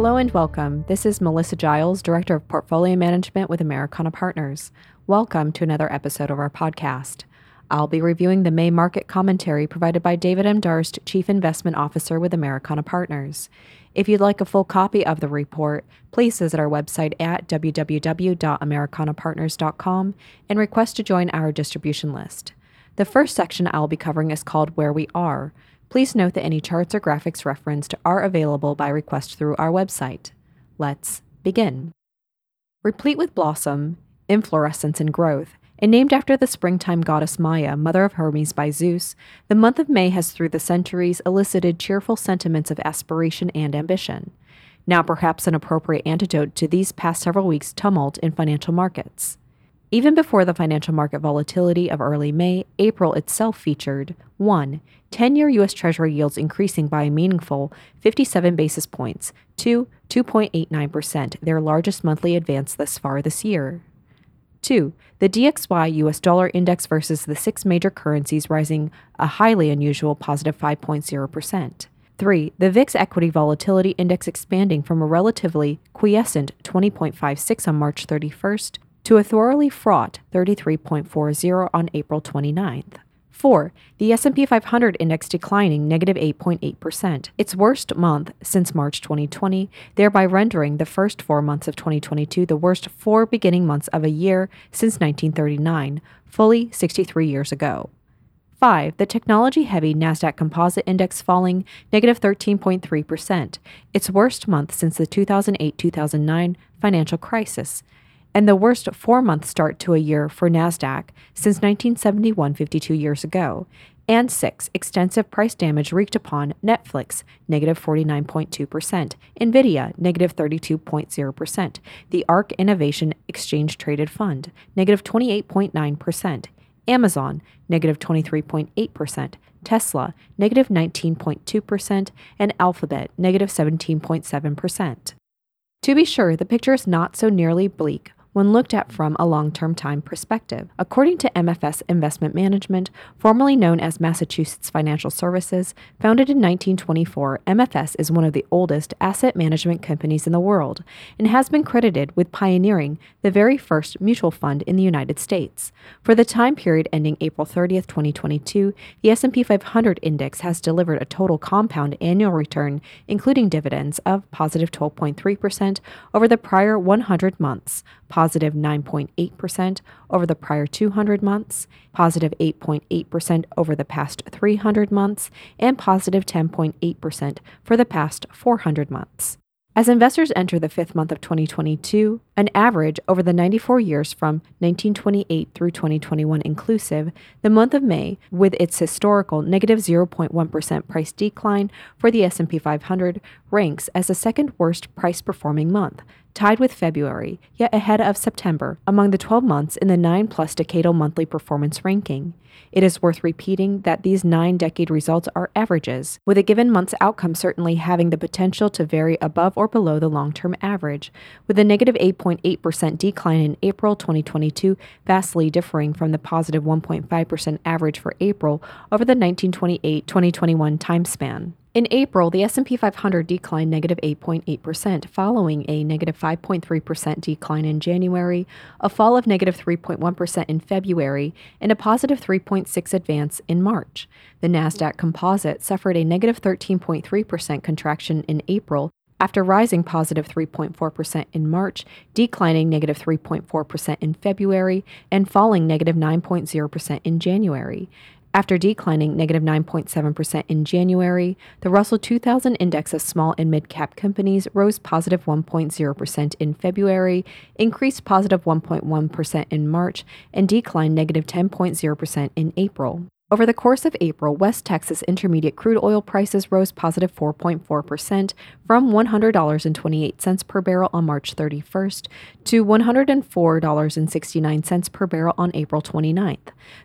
Hello and welcome. This is Melissa Giles, Director of Portfolio Management with Americana Partners. Welcome to another episode of our podcast. I'll be reviewing the May market commentary provided by David M. Darst, Chief Investment Officer with Americana Partners. If you'd like a full copy of the report, please visit our website at www.americanapartners.com and request to join our distribution list. The first section I'll be covering is called Where We Are. Please note that any charts or graphics referenced are available by request through our website. Let's begin. Replete with blossom, inflorescence, and growth, and named after the springtime goddess Maya, mother of Hermes by Zeus, the month of May has through the centuries elicited cheerful sentiments of aspiration and ambition. Now, perhaps an appropriate antidote to these past several weeks' tumult in financial markets. Even before the financial market volatility of early May, April itself featured 1. 10 year U.S. Treasury yields increasing by a meaningful 57 basis points to 2.89%, their largest monthly advance thus far this year. 2. The DXY US dollar index versus the six major currencies rising a highly unusual positive 5.0%. 3. The VIX equity volatility index expanding from a relatively quiescent 20.56 on March 31st to a thoroughly fraught 33.40 on April 29th. 4. The S&P 500 index declining negative 8.8%, its worst month since March 2020, thereby rendering the first 4 months of 2022 the worst 4 beginning months of a year since 1939, fully 63 years ago. 5. The technology heavy NASDAQ Composite Index falling negative 13.3%, its worst month since the 2008 2009 financial crisis, and the worst four month start to a year for NASDAQ since 1971, 52 years ago. And six, extensive price damage wreaked upon Netflix, negative 49.2%, NVIDIA, negative 32.0%, the ARK Innovation Exchange Traded Fund, negative 28.9%, Amazon, negative 23.8%, Tesla, negative 19.2%, and Alphabet, negative 17.7%. To be sure, the picture is not so nearly bleak when looked at from a long term time perspective. According to MFS Investment Management, formerly known as Massachusetts Financial Services, founded in 1924, MFS is one of the oldest asset management companies in the world and has been credited with pioneering the very first mutual fund in the United States. For the time period ending April 30th, 2022, the S&P 500 index has delivered a total compound annual return including dividends of positive 12.3% over the prior 100 months 9.8% over the prior 200 months, positive 8.8% over the past 300 months, and positive 10.8% for the past 400 months. As investors enter the fifth month of 2022, an average over the 94 years from 1928 through 2021 inclusive, the month of May, with its historical negative 0.1 price decline for the S&P 500, ranks as the second worst price performing month, tied with February, yet ahead of September among the 12 months in the 9 plus decadal monthly performance ranking. It is worth repeating that these nine decade results are averages, with a given month's outcome certainly having the potential to vary above or below the long term average, with a negative 8.8% decline in April 2022 vastly differing from the positive 1.5% average for April over the 1928 2021 time span. In April, the S&P 500 declined negative 8.8%, following a negative 5.3% decline in January, a fall of negative 3.1 in February, and a positive 3.6 advance in March. The Nasdaq Composite suffered a negative 13.3% contraction in April after rising positive 3.4% in March, declining negative 3.4% in February, and falling negative 9.0% in January. After declining negative 9.7% in January, the Russell 2000 index of small and mid cap companies rose positive 1.0% in February, increased positive 1.1 in March, and declined negative 10.0% in April. Over the course of April, West Texas intermediate crude oil prices rose positive 4.4% from $100.28 per barrel on March 31st to $104.69 per barrel on April 29th.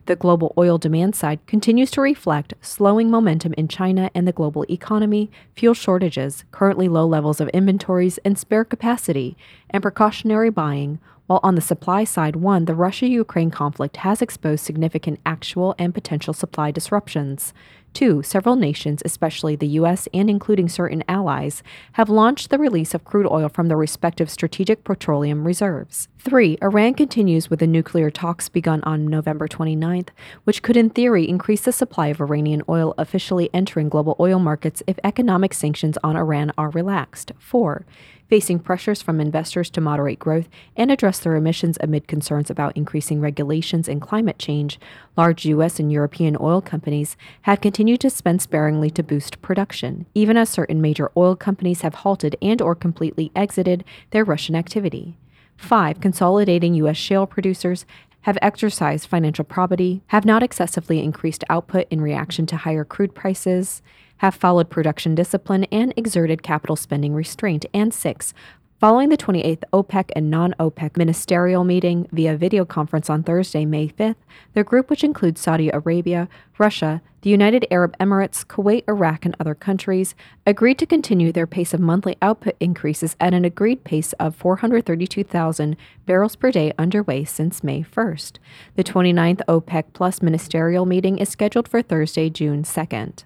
The global oil demand side continues to reflect slowing momentum in China and the global economy, fuel shortages, currently low levels of inventories and spare capacity, and precautionary buying while on the supply side, one, the Russia Ukraine conflict has exposed significant actual and potential supply disruptions. Two, several nations, especially the U.S. and including certain allies, have launched the release of crude oil from their respective strategic petroleum reserves. Three, Iran continues with the nuclear talks begun on November 29th, which could in theory increase the supply of Iranian oil officially entering global oil markets if economic sanctions on Iran are relaxed. Four, facing pressures from investors to moderate growth and address their emissions amid concerns about increasing regulations and climate change, large U.S. and European oil companies have continued to spend sparingly to boost production, even as certain major oil companies have halted and or completely exited their Russian activity. 5. Consolidating U.S. shale producers have exercised financial probity, have not excessively increased output in reaction to higher crude prices, have followed production discipline and exerted capital spending restraint. And six, Following the 28th OPEC and non OPEC ministerial meeting via video conference on Thursday, May 5th, the group, which includes Saudi Arabia, Russia, the United Arab Emirates, Kuwait, Iraq, and other countries, agreed to continue their pace of monthly output increases at an agreed pace of 432,000 barrels per day underway since May 1st. The 29th OPEC Plus ministerial meeting is scheduled for Thursday, June 2nd.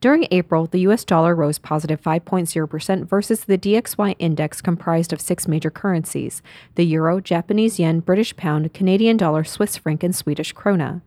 During April, the US dollar rose positive 5.0% versus the DXY index comprised of six major currencies the euro, Japanese yen, British pound, Canadian dollar, Swiss franc, and Swedish krona.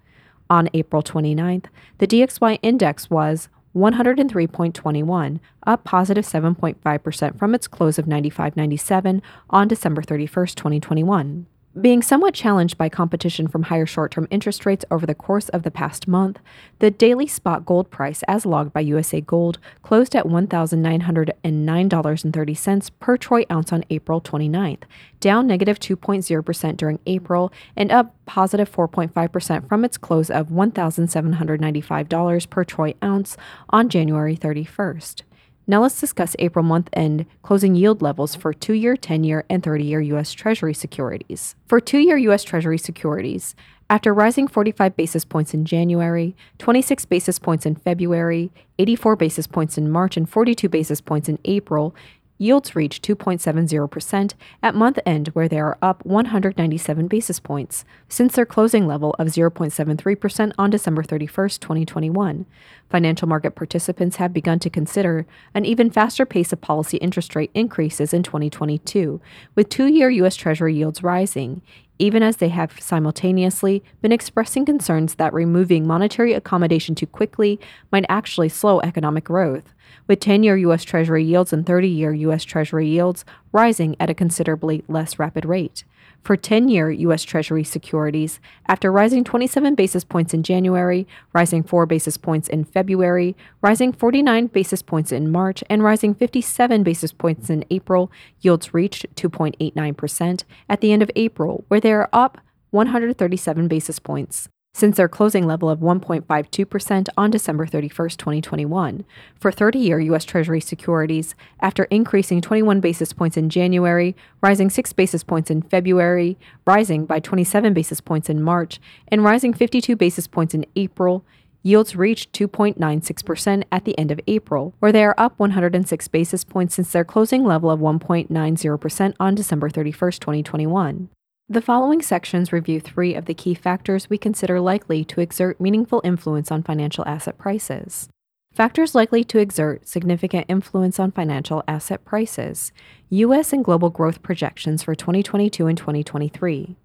On April 29th, the DXY index was 103.21, up positive 7.5% from its close of 95.97 on December 31st, 2021. Being somewhat challenged by competition from higher short term interest rates over the course of the past month, the daily spot gold price, as logged by USA Gold, closed at $1,909.30 per troy ounce on April 29th, down negative 2.0% during April and up positive 4.5% from its close of $1,795 per troy ounce on January 31st. Now let's discuss April month end closing yield levels for two year, 10 year, and 30 year U.S. Treasury securities. For two year U.S. Treasury securities, after rising 45 basis points in January, 26 basis points in February, 84 basis points in March, and 42 basis points in April, yields reach 2.70% at month end, where they are up 197 basis points since their closing level of 0.73% on December 31, 2021. Financial market participants have begun to consider an even faster pace of policy interest rate increases in 2022, with two year U.S. Treasury yields rising, even as they have simultaneously been expressing concerns that removing monetary accommodation too quickly might actually slow economic growth with 10 year U.S. Treasury yields and 30 year U.S. Treasury yields rising at a considerably less rapid rate. For 10 year U.S. Treasury securities, after rising 27 basis points in January, rising 4 basis points in February, rising 49 basis points in March, and rising 57 basis points in April, yields reached 2.89% at the end of April, where they are up 137 basis points since their closing level of 1.52% on December 31, 2021. For 30 year U.S. Treasury securities, after increasing 21 basis points in January, rising 6 basis points in February, rising by 27 basis points in March, and rising 52 basis points in April, Yields reached 2.96% at the end of April, where they are up 106 basis points since their closing level of 1.90% on December 31, 2021. The following sections review three of the key factors we consider likely to exert meaningful influence on financial asset prices. Factors likely to exert significant influence on financial asset prices U.S. and global growth projections for 2022 and 2023.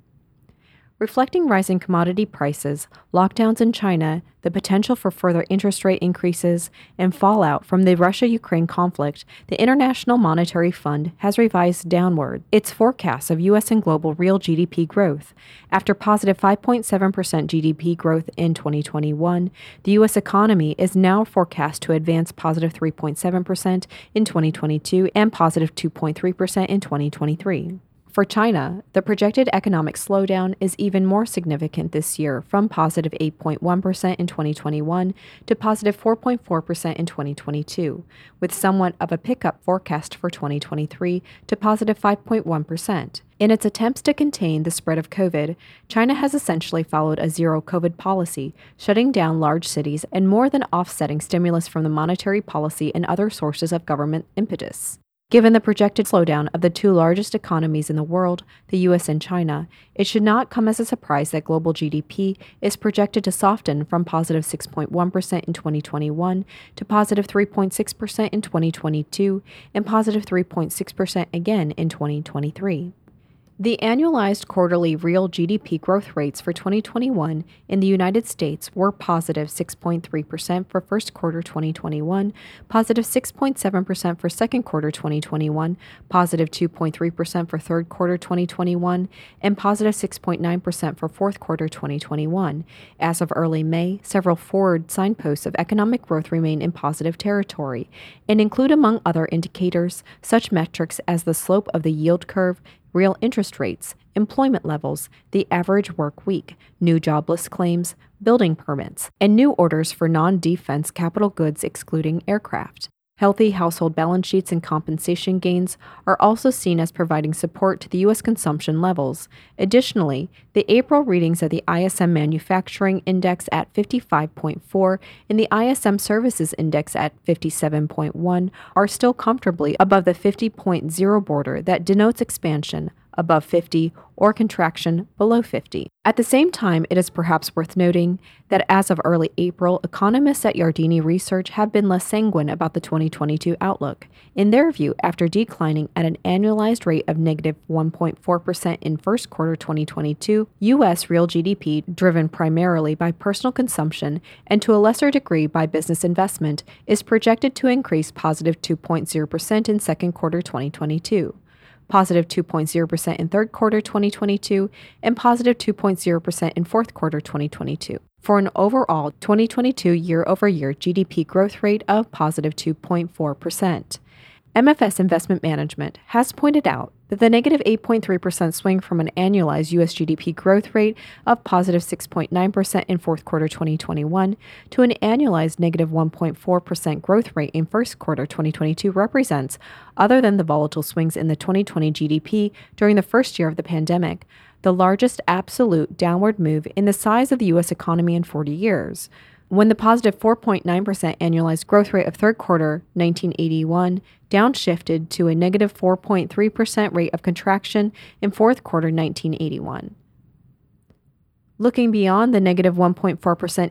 Reflecting rising commodity prices, lockdowns in China, the potential for further interest rate increases, and fallout from the Russia Ukraine conflict, the International Monetary Fund has revised downward its forecasts of U.S. and global real GDP growth. After positive 5.7% GDP growth in 2021, the U.S. economy is now forecast to advance positive 3.7% in 2022 and positive 2.3% in 2023. For China, the projected economic slowdown is even more significant this year from positive 8.1 in 2021 to positive 4.4% in 2022, with somewhat of a pickup forecast for 2023 to positive 5.1. In its attempts to contain the spread of COVID, China has essentially followed a zero COVID policy, shutting down large cities and more than offsetting stimulus from the monetary policy and other sources of government impetus. Given the projected slowdown of the two largest economies in the world, the US and China, it should not come as a surprise that global GDP is projected to soften from positive 6.1 in 2021 to positive 3.6% in 2022 and positive 3.6% again in 2023. The annualized quarterly real GDP growth rates for 2021 in the United States were positive 6.3% for first quarter 2021, positive 6.7% for second quarter 2021, positive 2.3% for third quarter 2021, and positive 6.9% for fourth quarter 2021. As of early May, several forward signposts of economic growth remain in positive territory and include, among other indicators, such metrics as the slope of the yield curve real interest rates, employment levels, the average work week, new jobless claims, building permits, and new orders for non defense capital goods excluding aircraft. Healthy household balance sheets and compensation gains are also seen as providing support to the U.S. consumption levels. Additionally, the April readings of the ISM Manufacturing Index at 55.4 and the ISM Services Index at 57.1 are still comfortably above the 50.0 border that denotes expansion above 50 or contraction below 50. At the same time, it is perhaps worth noting that as of early April, economists at Yardeni Research have been less sanguine about the 2022 outlook. In their view, after declining at an annualized rate of negative 1.4% in first quarter 2022, U.S. real GDP, driven primarily by personal consumption and to a lesser degree by business investment, is projected to increase positive 2.0% in second quarter 2022 positive 2.0% in third quarter 2022, and positive 2.0% in fourth quarter 2022, for an overall 2022 year over year GDP growth rate of positive 2.4%. MFS Investment Management has pointed out that the negative 8.3% swing from an annualized US GDP growth rate of positive 6.9% in fourth quarter 2021 to an annualized negative 1.4% growth rate in first quarter 2022 represents, other than the volatile swings in the 2020 GDP during the first year of the pandemic, the largest absolute downward move in the size of the US economy in 40 years when the positive 4.9% annualized growth rate of third quarter 1981 downshifted to a negative 4.3% rate of contraction in fourth quarter 1981. Looking beyond the negative 1.4%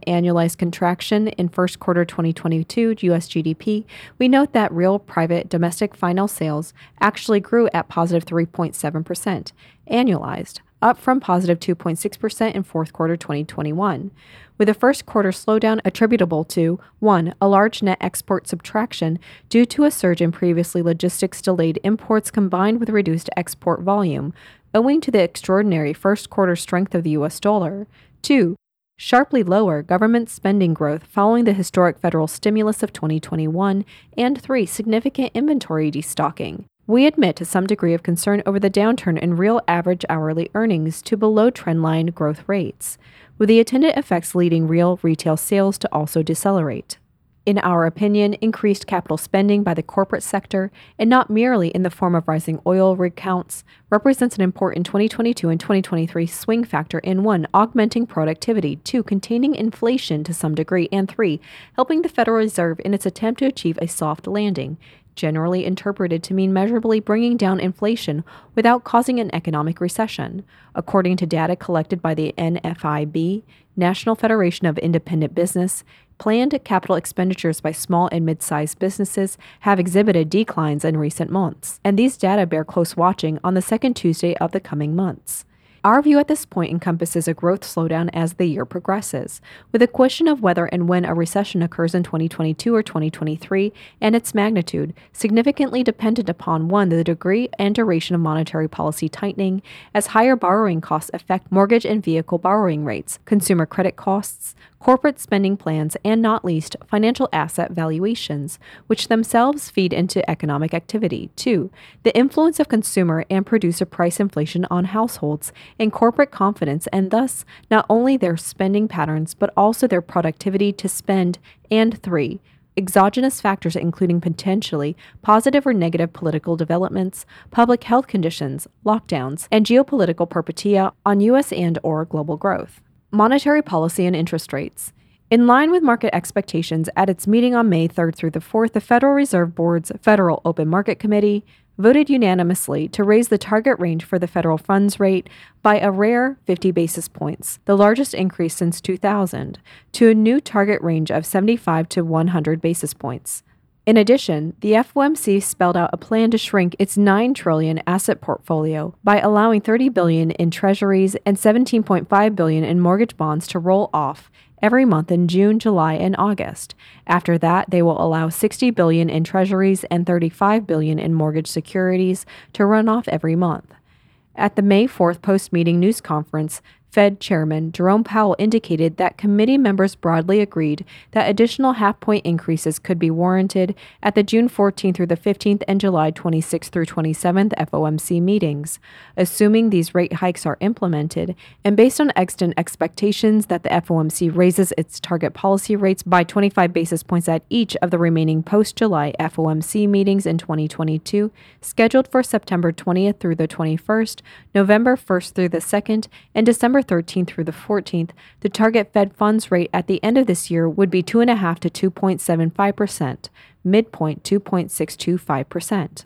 annualized contraction in first quarter 2022 US GDP, we note that real private domestic final sales actually grew at positive 3.7% annualized, up from positive 2.6% in fourth quarter 2021 with a first quarter slowdown attributable to 1. A large net export subtraction due to a surge in previously logistics delayed imports combined with reduced export volume, owing to the extraordinary first quarter strength of the US dollar. 2. Sharply lower government spending growth following the historic federal stimulus of 2021, and 3. Significant inventory destocking. We admit to some degree of concern over the downturn in real average hourly earnings to below trendline growth rates with the attendant effects leading real retail sales to also decelerate. In our opinion, increased capital spending by the corporate sector, and not merely in the form of rising oil rig counts, represents an important 2022 and 2023 swing factor in 1. augmenting productivity, 2. containing inflation to some degree, and 3. helping the Federal Reserve in its attempt to achieve a soft landing, generally interpreted to mean measurably bringing down inflation without causing an economic recession. According to data collected by the NFIB, National Federation of Independent Business, planned capital expenditures by small and mid sized businesses have exhibited declines in recent months, and these data bear close watching on the second Tuesday of the coming months. Our view at this point encompasses a growth slowdown as the year progresses, with a question of whether and when a recession occurs in 2022 or 2023 and its magnitude significantly dependent upon one, the degree and duration of monetary policy tightening, as higher borrowing costs affect mortgage and vehicle borrowing rates, consumer credit costs, corporate spending plans, and not least, financial asset valuations, which themselves feed into economic activity. Two, the influence of consumer and producer price inflation on households and corporate confidence, and thus not only their spending patterns, but also their productivity to spend. And three, exogenous factors including potentially positive or negative political developments, public health conditions, lockdowns, and geopolitical perpetua on US and or global growth monetary policy and interest rates. In line with market expectations, at its meeting on May 3rd through the 4th, the Federal Reserve Board's Federal Open Market Committee voted unanimously to raise the target range for the federal funds rate by a rare 50 basis points, the largest increase since 2000, to a new target range of 75 to 100 basis points. In addition, the FOMC spelled out a plan to shrink its 9 trillion asset portfolio by allowing 30 billion in treasuries and 17.5 billion in mortgage bonds to roll off every month in June, July, and August. After that, they will allow 60 billion in treasuries and 35 billion in mortgage securities to run off every month. At the May 4th post-meeting news conference, Fed Chairman Jerome Powell indicated that committee members broadly agreed that additional half point increases could be warranted at the June 14th through the 15th and July 26th through 27th FOMC meetings, assuming these rate hikes are implemented, and based on extant expectations that the FOMC raises its target policy rates by 25 basis points at each of the remaining post July FOMC meetings in 2022, scheduled for September 20th through the 21st, November 1st through the 2nd, and December 13th through the 14th, the target Fed funds rate at the end of this year would be 2.5 to 2.75%, midpoint 2.625%.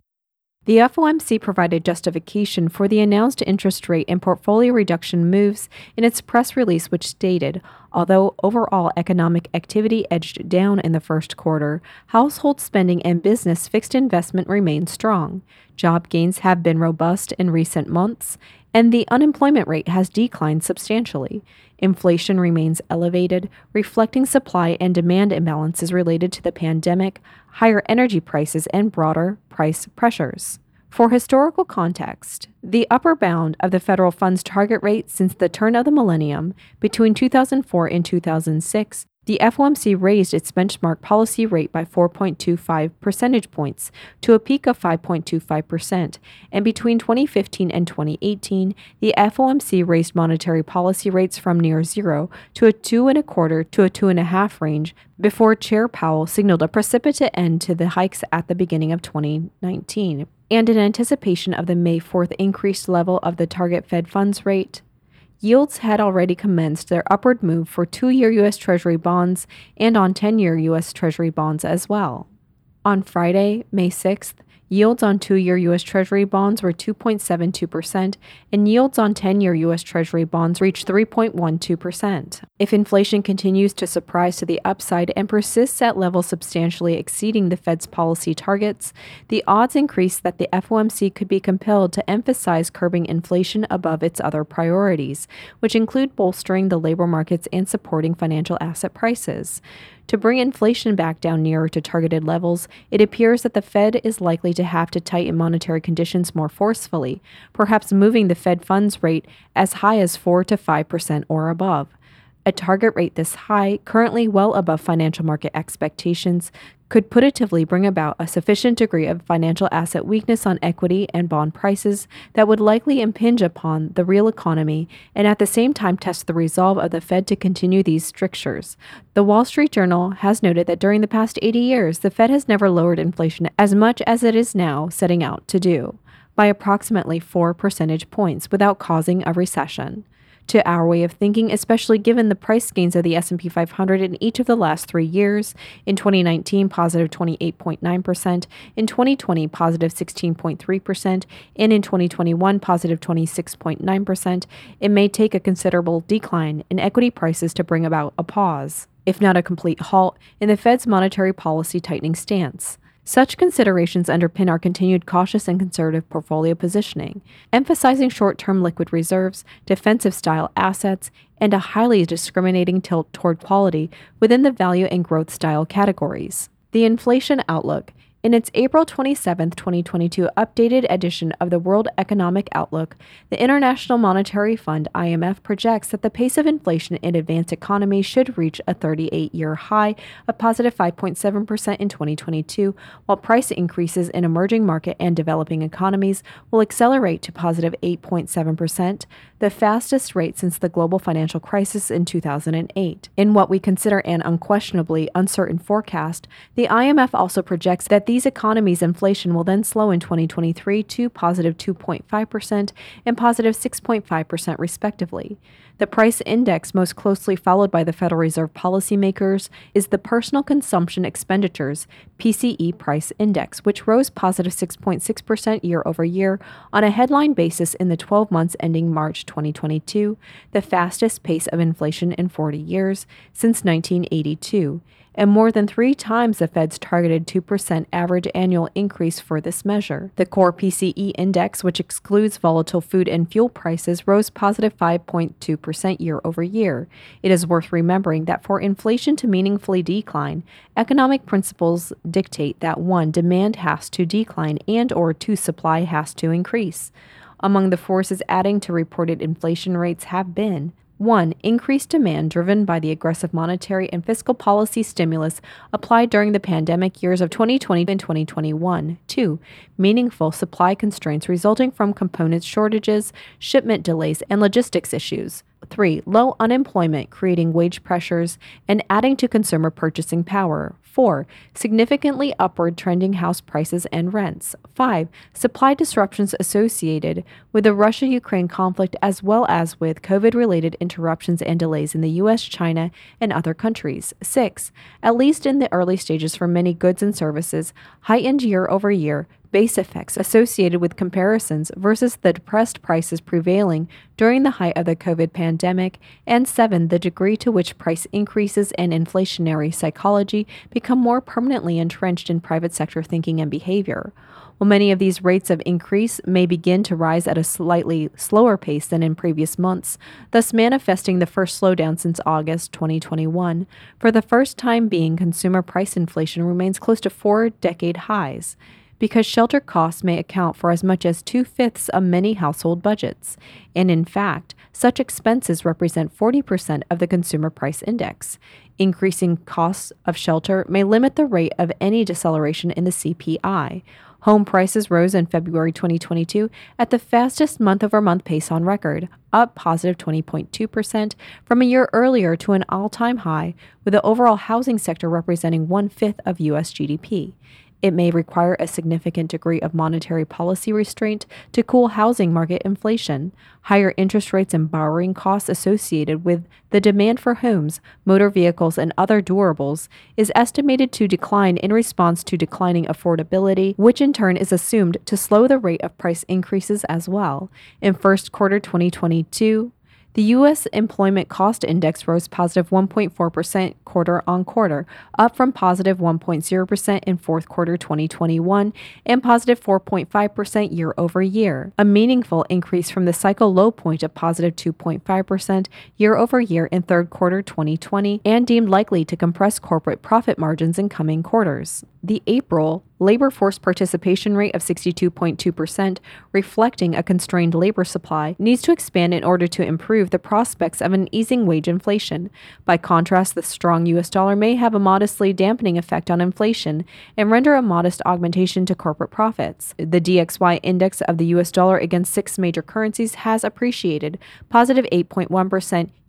The FOMC provided justification for the announced interest rate and portfolio reduction moves in its press release, which stated although overall economic activity edged down in the first quarter, household spending and business fixed investment remained strong. Job gains have been robust in recent months, and the unemployment rate has declined substantially. Inflation remains elevated, reflecting supply and demand imbalances related to the pandemic, higher energy prices, and broader price pressures. For historical context, the upper bound of the federal funds target rate since the turn of the millennium, between 2004 and 2006, the FOMC raised its benchmark policy rate by 4.25 percentage points to a peak of 5.25%, and between 2015 and 2018, the FOMC raised monetary policy rates from near zero to a two and a quarter to a two and a half range before Chair Powell signaled a precipitate end to the hikes at the beginning of 2019. And in anticipation of the May 4th increased level of the target Fed funds rate, yields had already commenced their upward move for two year U.S. Treasury bonds and on 10 year U.S. Treasury bonds as well. On Friday, May 6th, Yields on two year U.S. Treasury bonds were 2.72%, and yields on 10 year U.S. Treasury bonds reached 3.12%. If inflation continues to surprise to the upside and persists at levels substantially exceeding the Fed's policy targets, the odds increase that the FOMC could be compelled to emphasize curbing inflation above its other priorities, which include bolstering the labor markets and supporting financial asset prices. To bring inflation back down nearer to targeted levels, it appears that the Fed is likely to have to tighten monetary conditions more forcefully, perhaps moving the Fed funds rate as high as 4 to 5% or above. A target rate this high, currently well above financial market expectations, could putatively bring about a sufficient degree of financial asset weakness on equity and bond prices that would likely impinge upon the real economy and at the same time test the resolve of the Fed to continue these strictures. The Wall Street Journal has noted that during the past 80 years, the Fed has never lowered inflation as much as it is now setting out to do, by approximately 4 percentage points without causing a recession to our way of thinking, especially given the price gains of the S&P 500 in each of the last 3 years. In 2019, positive 28.9%, in 2020, positive 16.3%, and in 2021, positive 26.9%. It may take a considerable decline in equity prices to bring about a pause, if not a complete halt, in the Fed's monetary policy tightening stance. Such considerations underpin our continued cautious and conservative portfolio positioning, emphasizing short term liquid reserves, defensive style assets, and a highly discriminating tilt toward quality within the value and growth style categories. The inflation outlook in its April 27, 2022 updated edition of the World Economic Outlook, the International Monetary Fund IMF projects that the pace of inflation in advanced economies should reach a 38-year high of positive 5.7% in 2022, while price increases in emerging market and developing economies will accelerate to positive 8.7%, the fastest rate since the global financial crisis in 2008. In what we consider an unquestionably uncertain forecast, the IMF also projects that these these economies' inflation will then slow in 2023 to positive 2.5% and positive 6.5%, respectively. The price index most closely followed by the Federal Reserve policymakers is the Personal Consumption Expenditures PCE Price Index, which rose positive 6.6% year over year on a headline basis in the 12 months ending March 2022, the fastest pace of inflation in 40 years since 1982 and more than three times the Fed's targeted 2% average annual increase for this measure. The core PCE index, which excludes volatile food and fuel prices, rose positive 5.2% year over year. It is worth remembering that for inflation to meaningfully decline, economic principles dictate that one demand has to decline and or two supply has to increase. Among the forces adding to reported inflation rates have been 1. Increased demand driven by the aggressive monetary and fiscal policy stimulus applied during the pandemic years of 2020 and 2021. 2. Meaningful supply constraints resulting from component shortages, shipment delays, and logistics issues. Three, low unemployment, creating wage pressures and adding to consumer purchasing power. Four, significantly upward trending house prices and rents. Five, supply disruptions associated with the Russia Ukraine conflict, as well as with COVID related interruptions and delays in the US, China, and other countries. Six, at least in the early stages for many goods and services, heightened year over year base effects associated with comparisons versus the depressed prices prevailing during the height of the COVID pandemic, and seven, the degree to which price increases and inflationary psychology become more permanently entrenched in private sector thinking and behavior. While many of these rates of increase may begin to rise at a slightly slower pace than in previous months, thus manifesting the first slowdown since August 2021, for the first time being consumer price inflation remains close to four decade highs because shelter costs may account for as much as two fifths of many household budgets. And in fact, such expenses represent 40% of the consumer price index. Increasing costs of shelter may limit the rate of any deceleration in the CPI. Home prices rose in February 2022 at the fastest month over month pace on record, up positive 20.2% from a year earlier to an all time high, with the overall housing sector representing one fifth of U.S. GDP. It may require a significant degree of monetary policy restraint to cool housing market inflation. Higher interest rates and borrowing costs associated with the demand for homes, motor vehicles, and other durables is estimated to decline in response to declining affordability, which in turn is assumed to slow the rate of price increases as well. In first quarter 2022, the U.S. Employment Cost Index rose positive 1.4% quarter on quarter, up from positive 1.0% in fourth quarter 2021 and positive 4.5% year over year, a meaningful increase from the cycle low point of positive 2.5% year over year in third quarter 2020 and deemed likely to compress corporate profit margins in coming quarters. The April labor force participation rate of 62.2%, reflecting a constrained labor supply, needs to expand in order to improve the prospects of an easing wage inflation. By contrast, the strong US dollar may have a modestly dampening effect on inflation and render a modest augmentation to corporate profits. The DXY index of the US dollar against six major currencies has appreciated, positive 8.1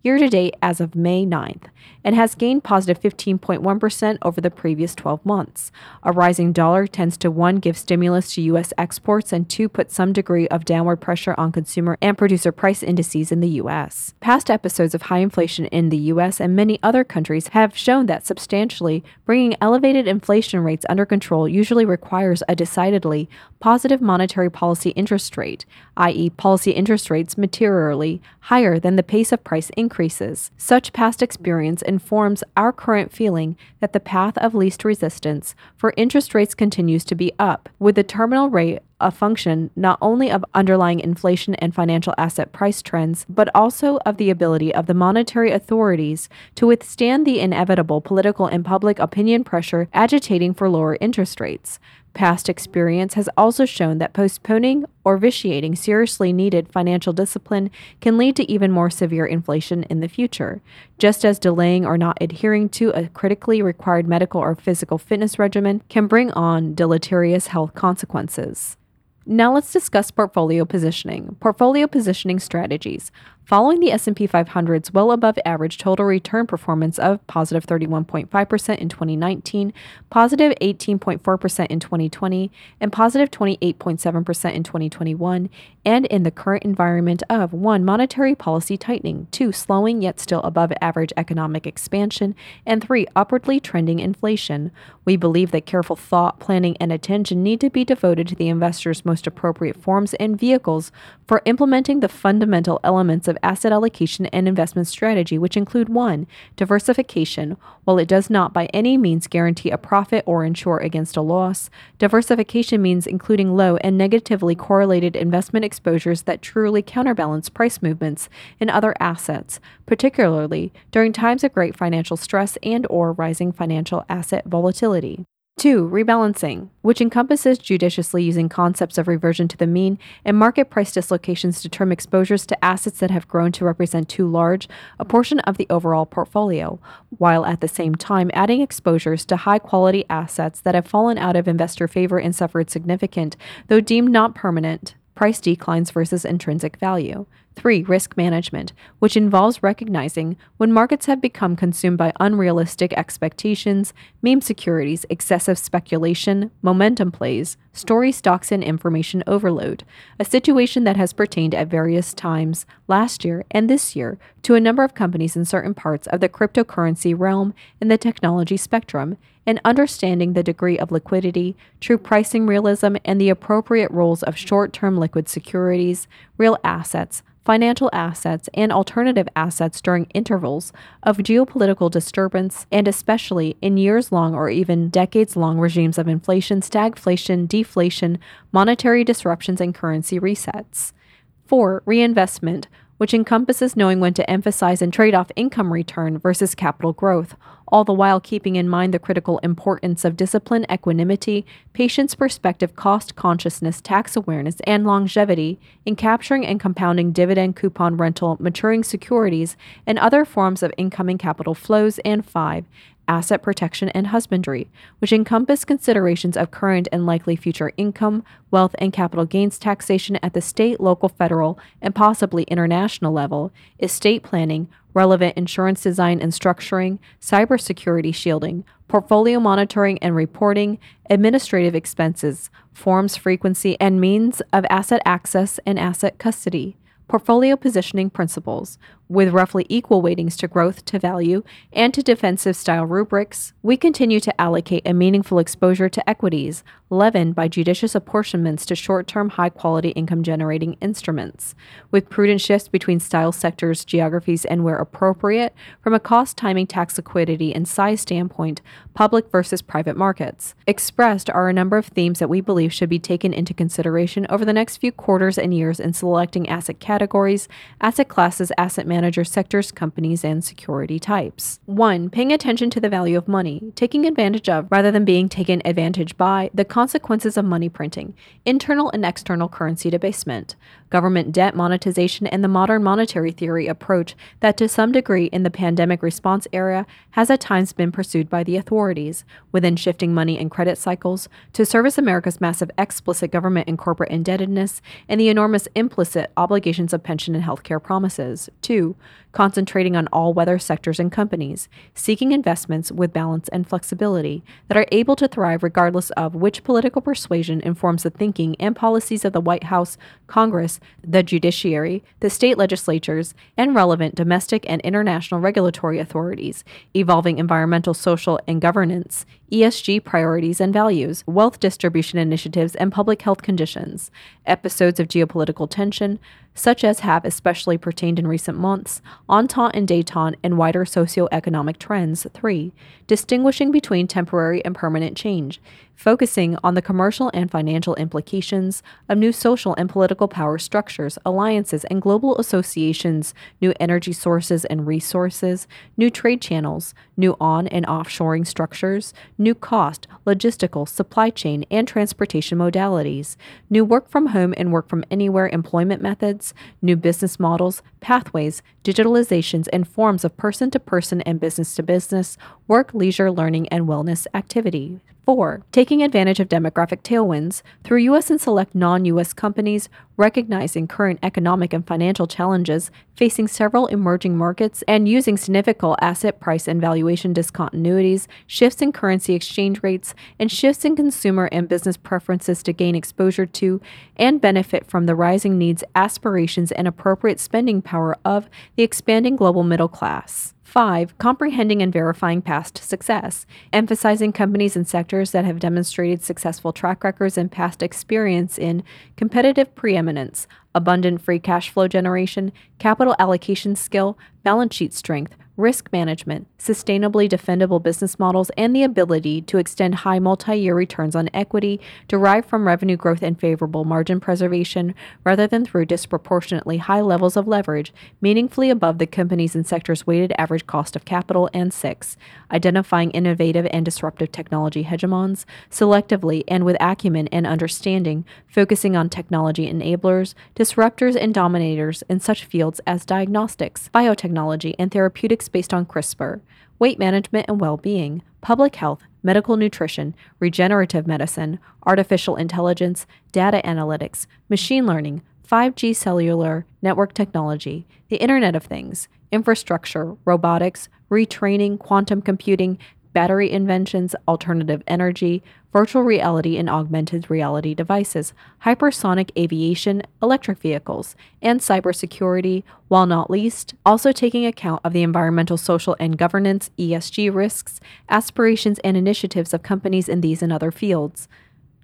year to date as of May 9th, and has gained positive 15.1 over the previous 12 months. A rising dollar tends to 1 give stimulus to U.S. exports and 2 put some degree of downward pressure on consumer and producer price indices in the U.S. Past episodes of high inflation in the U.S. and many other countries have shown that substantially bringing elevated inflation rates under control usually requires a decidedly positive monetary policy interest rate, i.e., policy interest rates materially higher than the pace of price increases. Such past experience informs our current feeling that the path of least resistance for interest rates continues to be up, with the terminal rate a function not only of underlying inflation and financial asset price trends, but also of the ability of the monetary authorities to withstand the inevitable political and public opinion pressure agitating for lower interest rates. Past experience has also shown that postponing or vitiating seriously needed financial discipline can lead to even more severe inflation in the future, just as delaying or not adhering to a critically required medical or physical fitness regimen can bring on deleterious health consequences. Now let's discuss portfolio positioning. Portfolio positioning strategies. Following the S&P 500's well above average total return performance of positive 31.5% in 2019, positive 18.4% in 2020, and positive 28.7% in 2021, and in the current environment of 1 monetary policy tightening, 2 slowing yet still above average economic expansion, and 3 upwardly trending inflation. We believe that careful thought, planning, and attention need to be devoted to the investor's most appropriate forms and vehicles for implementing the fundamental elements of asset allocation and investment strategy, which include 1. Diversification. While it does not by any means guarantee a profit or insure against a loss, diversification means including low and negatively correlated investment exposures that truly counterbalance price movements in other assets, particularly during times of great financial stress and or rising financial asset volatility. Two, rebalancing, which encompasses judiciously using concepts of reversion to the mean and market price dislocations to term exposures to assets that have grown to represent too large a portion of the overall portfolio, while at the same time adding exposures to high quality assets that have fallen out of investor favor and suffered significant, though deemed not permanent, price declines versus intrinsic value. Three, risk management, which involves recognizing when markets have become consumed by unrealistic expectations, meme securities, excessive speculation, momentum plays, story stocks, and information overload, a situation that has pertained at various times last year and this year to a number of companies in certain parts of the cryptocurrency realm and the technology spectrum, and understanding the degree of liquidity, true pricing realism, and the appropriate roles of short term liquid securities, real assets, financial assets, and alternative assets during intervals of geopolitical disturbance, and especially in years long or even decades long regimes of inflation, stagflation, deflation, monetary disruptions, and currency resets. 4. Reinvestment, which encompasses knowing when to emphasize and trade off income return versus capital growth, all the while keeping in mind the critical importance of discipline, equanimity, patience, perspective, cost consciousness, tax awareness, and longevity in capturing and compounding dividend, coupon, rental, maturing securities, and other forms of incoming capital flows. And five, asset protection, and husbandry, which encompass considerations of current and likely future income, wealth, and capital gains taxation at the state, local, federal, and possibly international level, estate planning, relevant insurance design and structuring, cybersecurity shielding, portfolio monitoring and reporting, administrative expenses, forms frequency, and means of asset access and asset custody portfolio positioning principles, with roughly equal weightings to growth to value and to defensive style rubrics, we continue to allocate a meaningful exposure to equities, leavened by judicious apportionments to short term, high quality income generating instruments, with prudent shifts between style sectors, geographies, and where appropriate, from a cost timing, tax liquidity, and size standpoint, public versus private markets. Expressed are a number of themes that we believe should be taken into consideration over the next few quarters and years in selecting asset categories, asset classes, asset management manager sectors, companies, and security types. 1. Paying attention to the value of money, taking advantage of, rather than being taken advantage by, the consequences of money printing, internal and external currency debasement, government debt monetization, and the modern monetary theory approach that, to some degree, in the pandemic response era, has at times been pursued by the authorities, within shifting money and credit cycles, to service America's massive explicit government and corporate indebtedness, and the enormous implicit obligations of pension and healthcare promises. 2 concentrating on all weather sectors and companies, seeking investments with balance and flexibility that are able to thrive regardless of which political persuasion informs the thinking and policies of the White House, Congress, the judiciary, the state legislatures, and relevant domestic and international regulatory authorities, evolving environmental, social, and governance, ESG priorities and values, wealth distribution initiatives, and public health conditions, episodes of geopolitical tension, such as have especially pertained in recent months, entente and detente, and wider socioeconomic trends. 3. Distinguishing between temporary and permanent change, focusing on the commercial and financial implications of new social and political power structures, alliances, and global associations, new energy sources and resources, new trade channels, new on and offshoring structures, new cost, logistical, supply chain, and transportation modalities, new work from home and work from anywhere employment methods, new business models, pathways, digitalizations, and forms of person to person and business to business, work, leisure, learning, and wellness activity. Four, taking advantage of demographic tailwinds through U.S. and select non U.S. companies, recognizing current economic and financial challenges facing several emerging markets, and using significant asset price and valuation discontinuities, shifts in currency exchange rates, and shifts in consumer and business preferences to gain exposure to and benefit from the rising needs, aspirations, and appropriate spending power of the expanding global middle class. 5. Comprehending and verifying past success, emphasizing companies and sectors that have demonstrated successful track records and past experience in competitive preeminence, abundant free cash flow generation, capital allocation skill, balance sheet strength, risk management, sustainably defendable business models, and the ability to extend high multi year returns on equity derived from revenue growth and favorable margin preservation rather than through disproportionately high levels of leverage, meaningfully above the company's and sector's weighted average cost of capital. And six, identifying innovative and disruptive technology hegemons selectively and with acumen and understanding, focusing on technology enablers, disruptors, and dominators in such fields as diagnostics, biotechnology, and therapeutics based on CRISPR, weight management and well being, public health, medical nutrition, regenerative medicine, artificial intelligence, data analytics, machine learning, 5G cellular network technology, the Internet of Things, infrastructure, robotics, retraining, quantum computing, battery inventions, alternative energy, virtual reality and augmented reality devices, hypersonic aviation, electric vehicles, and cybersecurity, while not least, also taking account of the environmental, social, and governance ESG risks, aspirations, and initiatives of companies in these and other fields.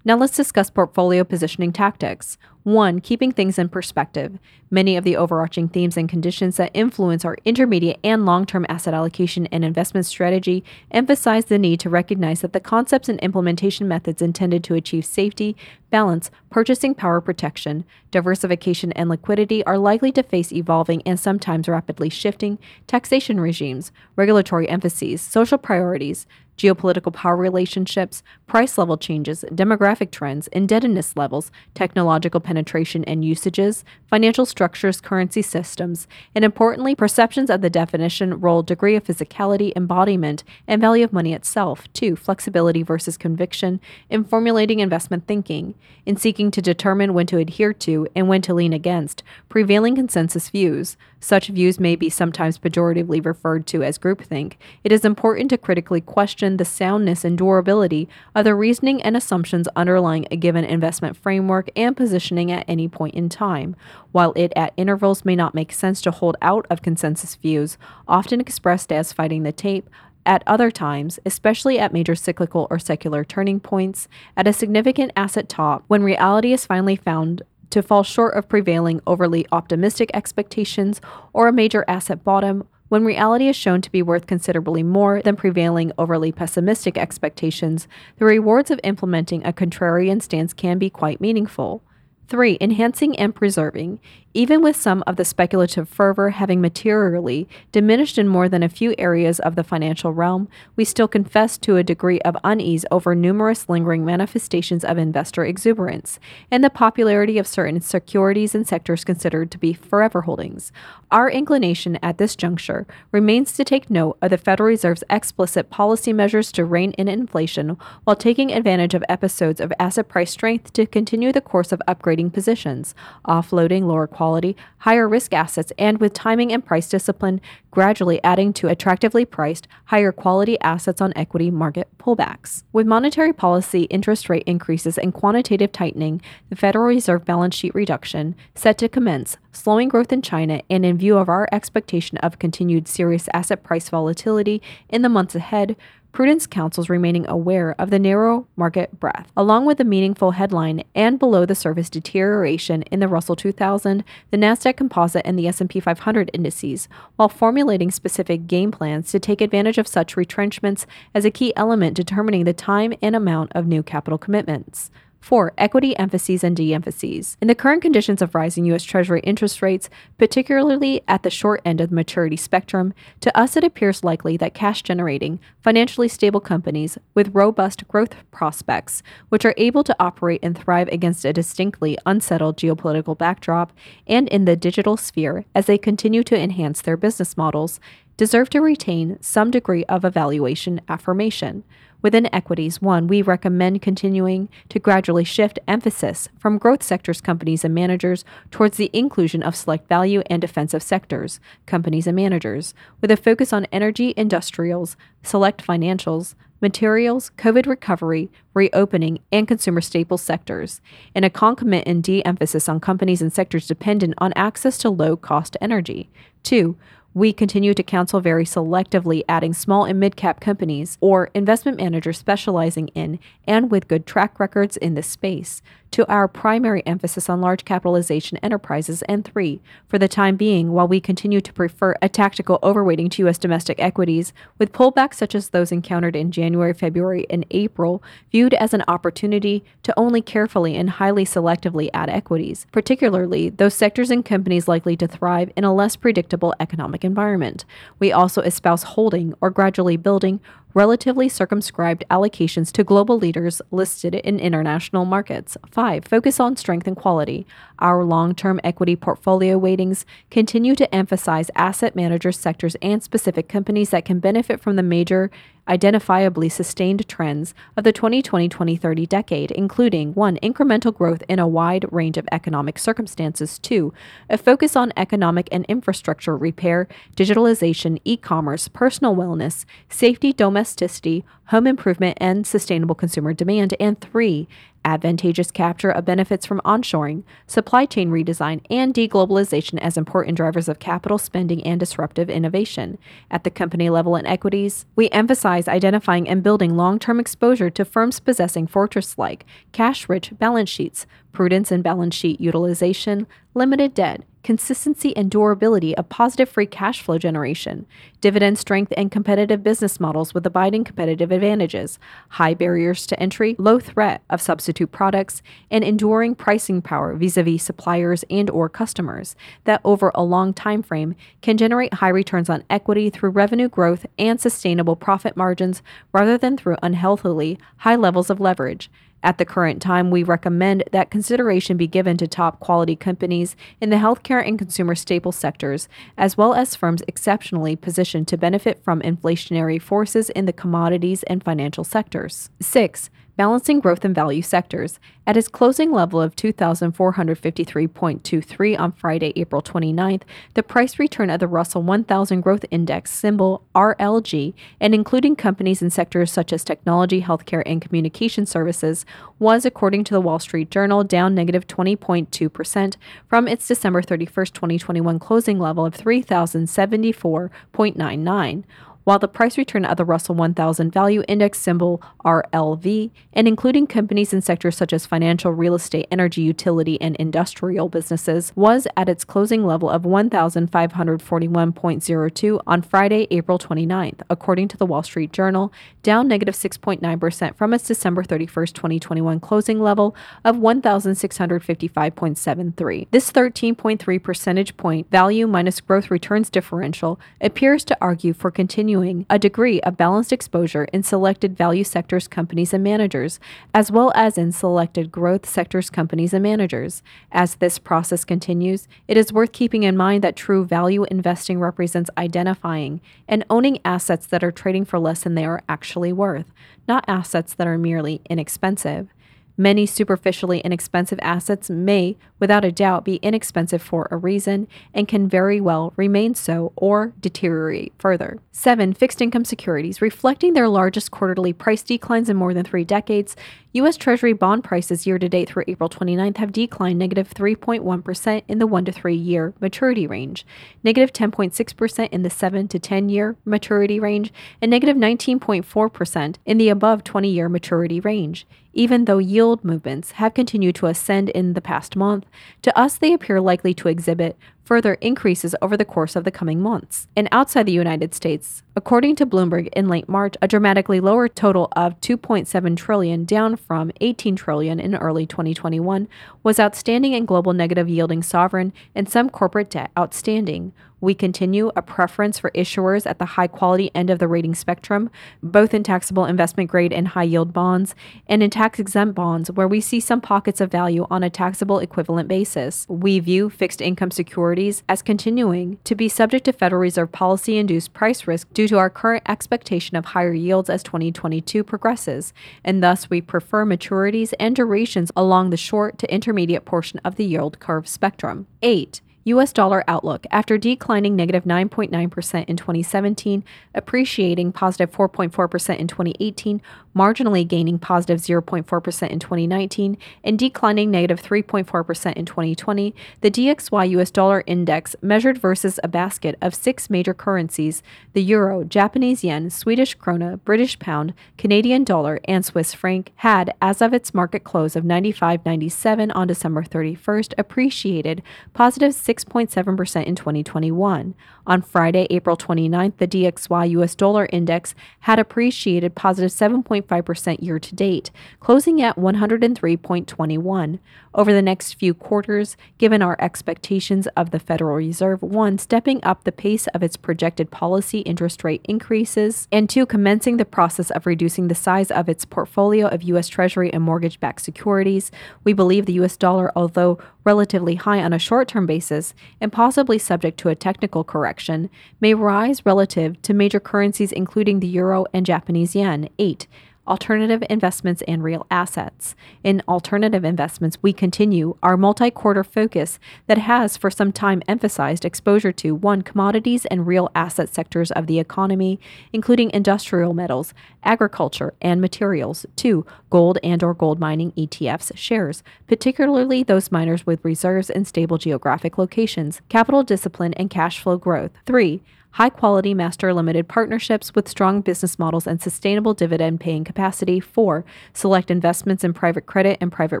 Now let's discuss portfolio positioning tactics. 1. Keeping things in perspective. Many of the overarching themes and conditions that influence our intermediate and long term asset allocation and investment strategy emphasize the need to recognize that the concepts and implementation methods intended to achieve safety, balance, purchasing power protection, diversification, and liquidity are likely to face evolving and sometimes rapidly shifting taxation regimes, regulatory emphases, social priorities, geopolitical power relationships, price level changes, demographic trends, indebtedness levels, technological penetration and usages, financial structures, currency systems, and importantly, perceptions of the definition, role, degree of physicality, embodiment, and value of money itself. Two, flexibility versus conviction in formulating investment thinking, in seeking to determine when to adhere to and when to lean against prevailing consensus views. Such views may be sometimes pejoratively referred to as groupthink. It is important to critically question the soundness and durability of the reasoning and assumptions underlying a given investment framework and positioning at any point in time. While it at intervals may not make sense to hold out of consensus views, often expressed as fighting the tape, at other times, especially at major cyclical or secular turning points, at a significant asset top, when reality is finally found to fall short of prevailing overly optimistic expectations or a major asset bottom, when reality is shown to be worth considerably more than prevailing overly pessimistic expectations, the rewards of implementing a contrarian stance can be quite meaningful. 3. Enhancing and preserving. Even with some of the speculative fervor having materially diminished in more than a few areas of the financial realm, we still confess to a degree of unease over numerous lingering manifestations of investor exuberance and the popularity of certain securities and sectors considered to be forever holdings. Our inclination at this juncture remains to take note of the Federal Reserve's explicit policy measures to rein in inflation while taking advantage of episodes of asset price strength to continue the course of upgrading positions, offloading lower quality quality, higher risk assets, and with timing and price discipline, gradually adding to attractively priced, higher quality assets on equity market pullbacks. With monetary policy interest rate increases and quantitative tightening, the Federal Reserve balance sheet reduction set to commence, slowing growth in China, and in view of our expectation of continued serious asset price volatility in the months ahead, prudence counsels remaining aware of the narrow market breadth, along with the meaningful headline and below the surface deterioration in the Russell 2000, the Nasdaq Composite, and the S&P 500 indices, while formulating specific game plans to take advantage of such retrenchments as a key element determining the time and amount of new capital commitments. 4. Equity emphases and de emphases. In the current conditions of rising U.S. Treasury interest rates, particularly at the short end of the maturity spectrum, to us it appears likely that cash generating, financially stable companies with robust growth prospects, which are able to operate and thrive against a distinctly unsettled geopolitical backdrop and in the digital sphere as they continue to enhance their business models, deserve to retain some degree of evaluation affirmation Within equities, one, we recommend continuing to gradually shift emphasis from growth sectors companies and managers towards the inclusion of select value and defensive sectors companies and managers, with a focus on energy, industrials, select financials, materials, COVID recovery, reopening, and consumer staple sectors, and a concomitant de emphasis on companies and sectors dependent on access to low cost energy. Two, we continue to counsel very selectively adding small and mid cap companies or investment managers specializing in and with good track records in this space to our primary emphasis on large capitalization enterprises, and three, for the time being, while we continue to prefer a tactical overweighting to U.S. domestic equities, with pullbacks such as those encountered in January, February, and April, viewed as an opportunity to only carefully and highly selectively add equities, particularly those sectors and companies likely to thrive in a less predictable economic environment. We also espouse holding or gradually building relatively circumscribed allocations to global leaders listed in international markets. 5. Focus on strength and quality. Our long term equity portfolio weightings continue to emphasize asset managers, sectors, and specific companies that can benefit from the major identifiably sustained trends of the 2020 2030 decade, including 1. Incremental growth in a wide range of economic circumstances, 2. A focus on economic and infrastructure repair, digitalization, e commerce, personal wellness, safety, domesticity, home improvement, and sustainable consumer demand, and 3 advantageous capture of benefits from onshoring, supply chain redesign, and deglobalization as important drivers of capital spending and disruptive innovation. At the company level in equities, we emphasize identifying and building long term exposure to firms possessing fortress like cash rich balance sheets, prudence in balance sheet utilization, limited debt, consistency and durability of positive free cash flow generation, dividend strength and competitive business models with abiding competitive advantages, high barriers to entry, low threat of substitute products, and enduring pricing power vis-a-vis suppliers and or customers that over a long time frame can generate high returns on equity through revenue growth and sustainable profit margins rather than through unhealthily high levels of leverage. At the current time, we recommend that consideration be given to top quality companies in the healthcare and consumer staple sectors, as well as firms exceptionally positioned to benefit from inflationary forces in the commodities and financial sectors. 6 balancing growth and value sectors. At its closing level of 2,453.23 on Friday, April 29th, the price return of the Russell 1000 Growth Index, symbol RLG, and including companies in sectors such as technology, healthcare, and communication services, was, according to the Wall Street Journal, down negative 20.2% from its December 31st, 2021 closing level of 3,074.99 while the price return of the Russell 1000 Value Index symbol RLV, and including companies in sectors such as financial, real estate, energy, utility, and industrial businesses, was at its closing level of 1,541.02 on Friday, April 29th, according to the Wall Street Journal, down negative 6.9% from its December 31st, 2021 closing level of 1,655.73. This 13.3 percentage point value minus growth returns differential appears to argue for continuing a degree of balanced exposure in selected value sectors companies and managers, as well as in selected growth sectors companies and managers. As this process continues, it is worth keeping in mind that true value investing represents identifying and owning assets that are trading for less than they are actually worth, not assets that are merely inexpensive. Many superficially inexpensive assets may, without a doubt, be inexpensive for a reason and can very well remain so or deteriorate further. 7. Fixed income securities. Reflecting their largest quarterly price declines in more than three decades, U.S. Treasury bond prices year to date through April 29th have declined negative 3.1 in the 1 to 3 year maturity range, negative 10.6% in the 7 to 10 year maturity range, and negative 19.4% in the above 20 year maturity range. Even though yield movements have continued to ascend in the past month, to us they appear likely to exhibit further increases over the course of the coming months. And outside the United States, according to Bloomberg in late March, a dramatically lower total of 2.7 trillion down from 18 trillion in early 2021 was outstanding in global negative yielding sovereign and some corporate debt outstanding, We continue a preference for issuers at the high quality end of the rating spectrum, both in taxable investment grade and high yield bonds, and in tax exempt bonds, where we see some pockets of value on a taxable equivalent basis. We view fixed income securities as continuing to be subject to Federal Reserve policy induced price risk due to our current expectation of higher yields as 2022 progresses, and thus we prefer maturities and durations along the short to intermediate portion of the yield curve spectrum. 8. US dollar outlook after declining negative 9.9% in 2017, appreciating positive 4.4% in 2018, marginally gaining positive 0.4% in 2019, and declining negative 3.4% in 2020, the DXY US dollar index measured versus a basket of six major currencies the euro, Japanese yen, Swedish krona, British pound, Canadian dollar, and Swiss franc had, as of its market close of 95.97 on December 31st, appreciated positive positive 6.7% in 2021. On Friday, April 29th, the DXY US dollar index had appreciated positive 7.5% year to date, closing at 103.21. Over the next few quarters, given our expectations of the Federal Reserve, one, stepping up the pace of its projected policy interest rate increases, and two, commencing the process of reducing the size of its portfolio of U.S. Treasury and mortgage backed securities, we believe the U.S. dollar, although relatively high on a short term basis and possibly subject to a technical correction, may rise relative to major currencies including the euro and Japanese yen. 8 alternative investments and real assets. In alternative investments, we continue our multi quarter focus that has for some time emphasized exposure to one, commodities and real asset sectors of the economy, including industrial metals, agriculture, and materials, two, gold and or gold mining ETFs shares, particularly those miners with reserves in stable geographic locations, capital discipline and cash flow growth, three, high quality master limited partnerships with strong business models and sustainable dividend paying capacity. Four, select investments in private credit and private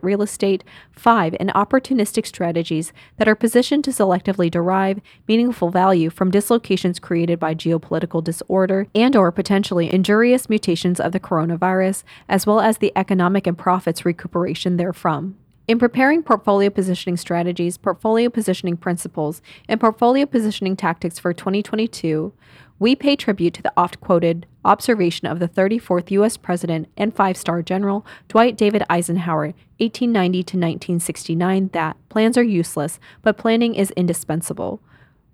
real estate. Five, and opportunistic strategies that are positioned to selectively derive meaningful value from dislocations created by geopolitical disorder and or potentially injurious mutations of the coronavirus, as well as the economic and profits recuperation therefrom. In preparing portfolio positioning strategies, portfolio positioning principles, and portfolio positioning tactics for 2022, we pay tribute to the oft quoted observation of the 34th U.S. President and five star General Dwight David Eisenhower, 1890 to 1969, that plans are useless, but planning is indispensable.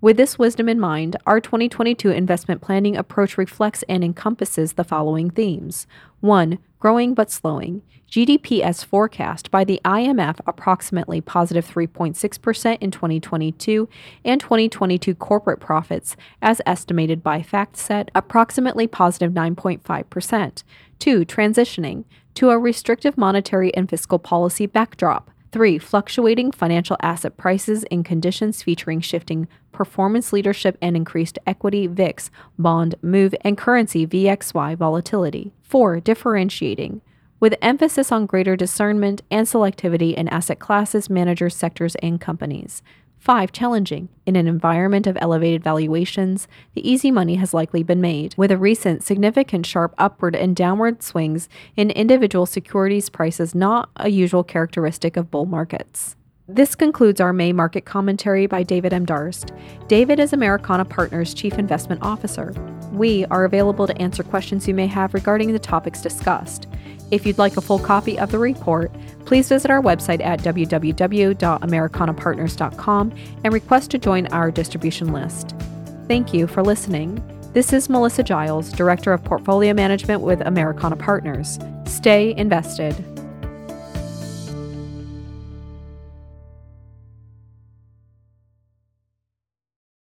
With this wisdom in mind, our 2022 investment planning approach reflects and encompasses the following themes 1. Growing but slowing. GDP as forecast by the IMF approximately positive 3.6% in 2022 and 2022 corporate profits as estimated by FactSet approximately positive 9.5%. 2. Transitioning to a restrictive monetary and fiscal policy backdrop. 3. Fluctuating financial asset prices in conditions featuring shifting performance leadership and increased equity VIX, bond, move, and currency VXY volatility. 4. Differentiating with emphasis on greater discernment and selectivity in asset classes, managers, sectors, and companies. 5. Challenging. In an environment of elevated valuations, the easy money has likely been made, with a recent significant sharp upward and downward swings in individual securities prices not a usual characteristic of bull markets. This concludes our May market commentary by David M. Darst. David is Americana Partners Chief Investment Officer. We are available to answer questions you may have regarding the topics discussed. If you'd like a full copy of the report, please visit our website at www.americanapartners.com and request to join our distribution list. Thank you for listening. This is Melissa Giles, Director of Portfolio Management with Americana Partners. Stay invested.